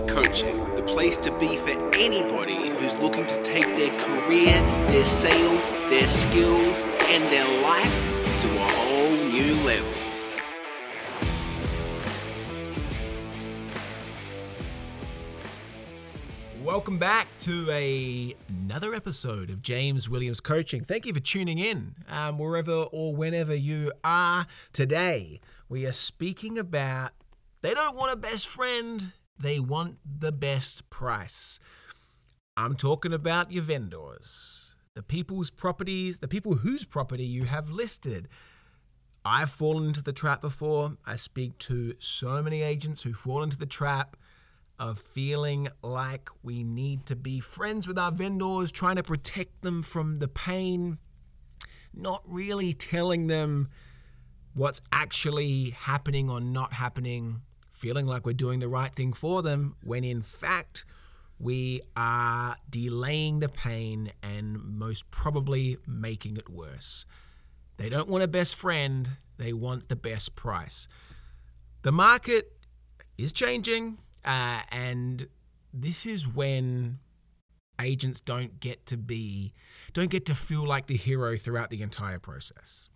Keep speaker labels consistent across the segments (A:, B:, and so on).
A: Coaching, the place to be for anybody who's looking to take their career, their sales, their skills, and their life to a whole new level.
B: Welcome back to a, another episode of James Williams Coaching. Thank you for tuning in, um, wherever or whenever you are today. We are speaking about they don't want a best friend, they want the best price. I'm talking about your vendors, the people's properties, the people whose property you have listed. I've fallen into the trap before. I speak to so many agents who fall into the trap of feeling like we need to be friends with our vendors, trying to protect them from the pain, not really telling them what's actually happening or not happening, feeling like we're doing the right thing for them, when in fact, we are delaying the pain and most probably making it worse. They don't want a best friend, they want the best price. The market is changing, uh, and this is when agents don't get to be, don't get to feel like the hero throughout the entire process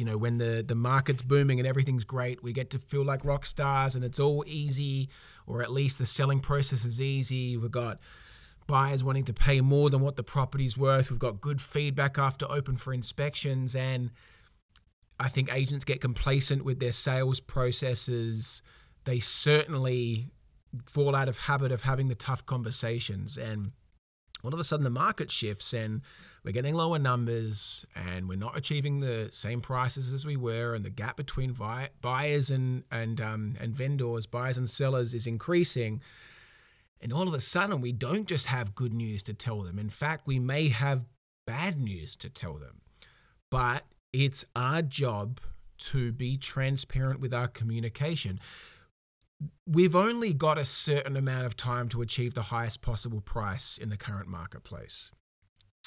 B: you know, when the, the market's booming and everything's great, we get to feel like rock stars and it's all easy, or at least the selling process is easy. We've got buyers wanting to pay more than what the property's worth. We've got good feedback after open for inspections. And I think agents get complacent with their sales processes. They certainly fall out of habit of having the tough conversations. And all of a sudden, the market shifts and we're getting lower numbers and we're not achieving the same prices as we were, and the gap between buyers and and um, and vendors, buyers and sellers, is increasing. And all of a sudden, we don't just have good news to tell them. In fact, we may have bad news to tell them. But it's our job to be transparent with our communication. We've only got a certain amount of time to achieve the highest possible price in the current marketplace.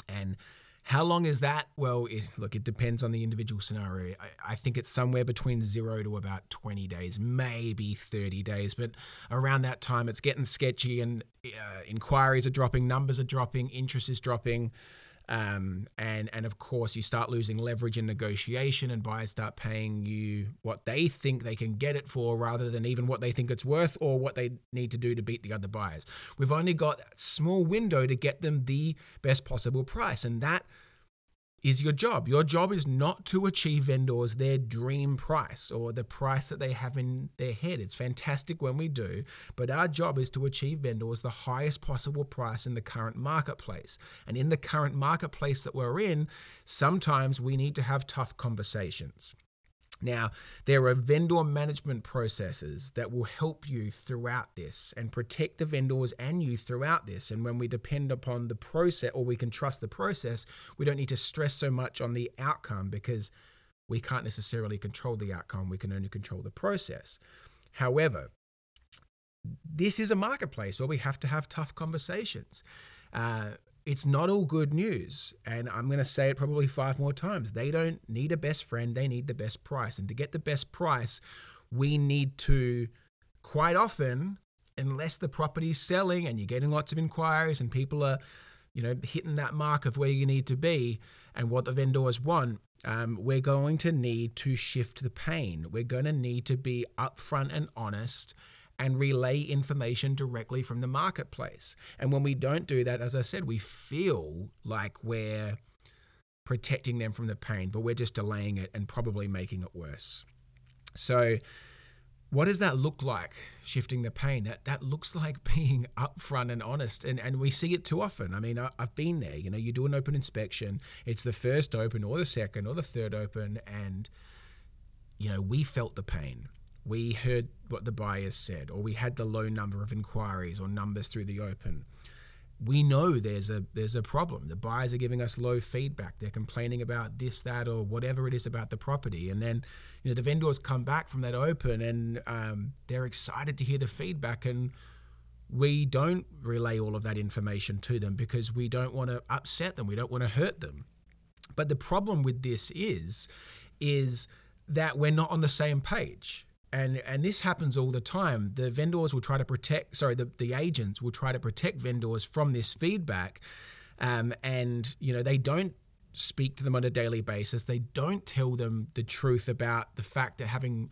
B: And how long is that? Well, it, look, it depends on the individual scenario. I, I, think it's somewhere between zero to about 20 days, maybe 30 days. But around that time, it's getting sketchy and uh, inquiries are dropping, numbers are dropping, interest is dropping. Um, and and of course, you start losing leverage in negotiation, and buyers start paying you what they think they can get it for, rather than even what they think it's worth or what they need to do to beat the other buyers. We've only got a small window to get them the best possible price, and that is your job. Your job is not to achieve vendors their dream price or the price that they have in their head. It's fantastic when we do, but our job is to achieve vendors the highest possible price in the current marketplace. And in the current marketplace that we're in, sometimes we need to have tough conversations. Now, there are vendor management processes that will help you throughout this and protect the vendors and you throughout this. And when we depend upon the process or we can trust the process, we don't need to stress so much on the outcome because we can't necessarily control the outcome. We can only control the process. However, this is a marketplace where we have to have tough conversations. Uh, it's not all good news. And I'm going to say it probably five more times. They don't need a best friend, they need the best price. And to get the best price, we need to quite often, unless the property's selling and you're getting lots of inquiries and people are, you know, hitting that mark of where you need to be and what the vendors want, um, we're going to need to shift the pain. We're going to need to be upfront and honest and relay information directly from the marketplace. And when we don't do that, as I said, we feel like we're protecting them from the pain, but we're just delaying it and probably making it worse. So, what does that look like shifting the pain that that looks like being upfront and honest and and we see it too often i mean I, have been there you know you do an open inspection it's the first open or the second or the third open and you know we felt the pain we heard what the buyers said, or we had the low number of inquiries or numbers through the open. We know there's a there's a problem. The buyers are giving us low feedback. They're complaining about this, that, or whatever it is about the property. And then, you know, the vendors come back from that open and um, they're excited to hear the feedback. And we don't relay all of that information to them because we don't want to upset them. We don't want to hurt them. But the problem with this is, is that we're not on the same page and and this happens all the time. The vendors will try to protect, sorry, the, the agents will try to protect vendors from this feedback, um, and you know they don't speak to them on a daily basis. They don't tell them the truth about the fact that having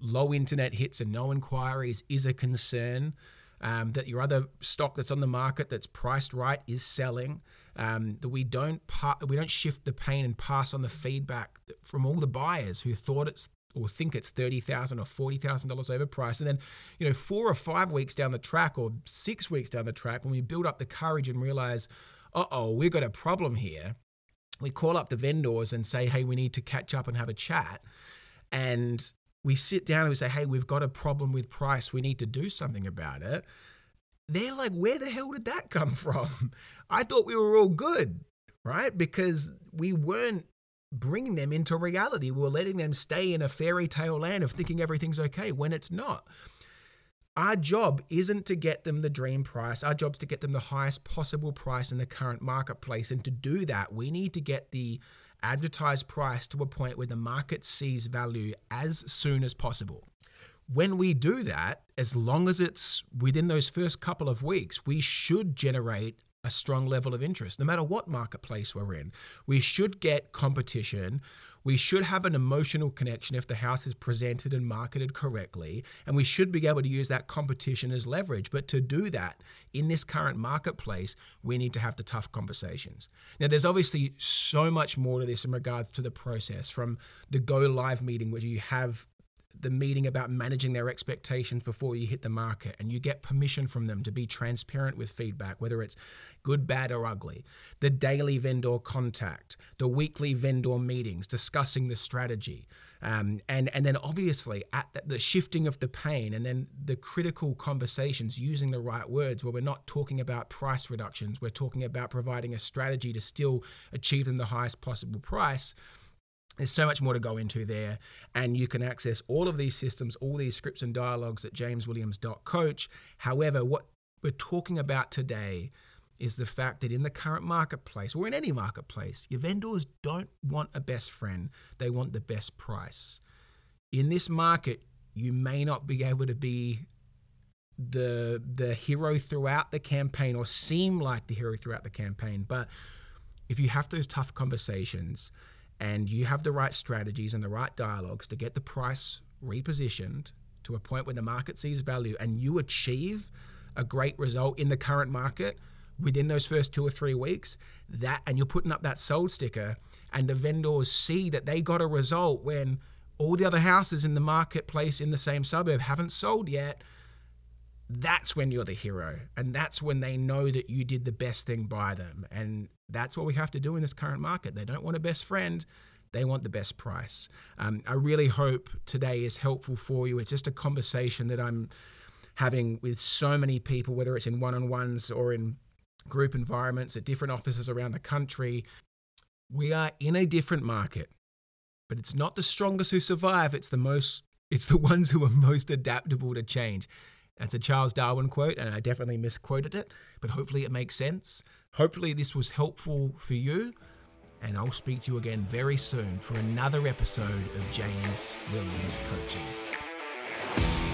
B: low internet hits and no inquiries is a concern. Um, that your other stock that's on the market that's priced right is selling. Um, that we don't pa- we don't shift the pain and pass on the feedback from all the buyers who thought it's or think it's thirty thousand or forty thousand dollars overpriced, and then you know four or five weeks down the track or six weeks down the track, when we build up the courage and realize, uh oh, we've got a problem here, we call up the vendors and say, hey, we need to catch up and have a chat, and we sit down and we say, hey, we've got a problem with price. We need to do something about it. They're like, where the hell did that come from? I thought we were all good, right? Because we weren't bringing them into reality. We're letting them stay in a fairy tale land of thinking everything's okay when it's not. Our job isn't to get them the dream price. Our job is to get them the highest possible price in the current marketplace. And to do that, we need to get the advertised price to a point where the market sees value as soon as possible. When we do that, as long as it's within those first couple of weeks, we should generate a strong level of interest, no matter what marketplace we're in. We should get competition. We should have an emotional connection if the house is presented and marketed correctly, and we should be able to use that competition as leverage. But to do that in this current marketplace, we need to have the tough conversations. Now, there's obviously so much more to this in regards to the process from the go live meeting, where you have the meeting about managing their expectations before you hit the market and you get permission from them to be transparent with feedback whether it's good bad or ugly. The daily vendor contact the weekly vendor meetings discussing the strategy um, and and then obviously at the, the shifting of the pain and then the critical conversations using the right words where we're not talking about price reductions we're talking about providing a strategy to still achieve them the highest possible price there's so much more to go into there, and you can access all of these systems, all these scripts and dialogues at jameswilliams.coach. However, what we're talking about today is the fact that in the current marketplace, or in any marketplace, your vendors don't want a best friend, they want the best price. In this market, you may not be able to be the the hero throughout the campaign or seem like the hero throughout the campaign, but if you have those tough conversations, and you have the right strategies and the right dialogues to get the price repositioned to a point where the market sees value and you achieve a great result in the current market within those first two or three weeks that and you're putting up that sold sticker and the vendors see that they got a result when all the other houses in the marketplace in the same suburb haven't sold yet that's when you're the hero and that's when they know that you did the best thing by them and that's what we have to do in this current market. They don't want a best friend they want the best price. Um, i really hope today is helpful for you. It's just a conversation that i'm having with so many people whether it's in one-on-ones or in group environments at different offices around the country. We are in a different market but it's not the strongest who survive it's the most it's the ones who are most adaptable to change that's a Charles Darwin quote, and I definitely misquoted it, but hopefully it makes sense. Hopefully, this was helpful for you, and I'll speak to you again very soon for another episode of James Williams Coaching.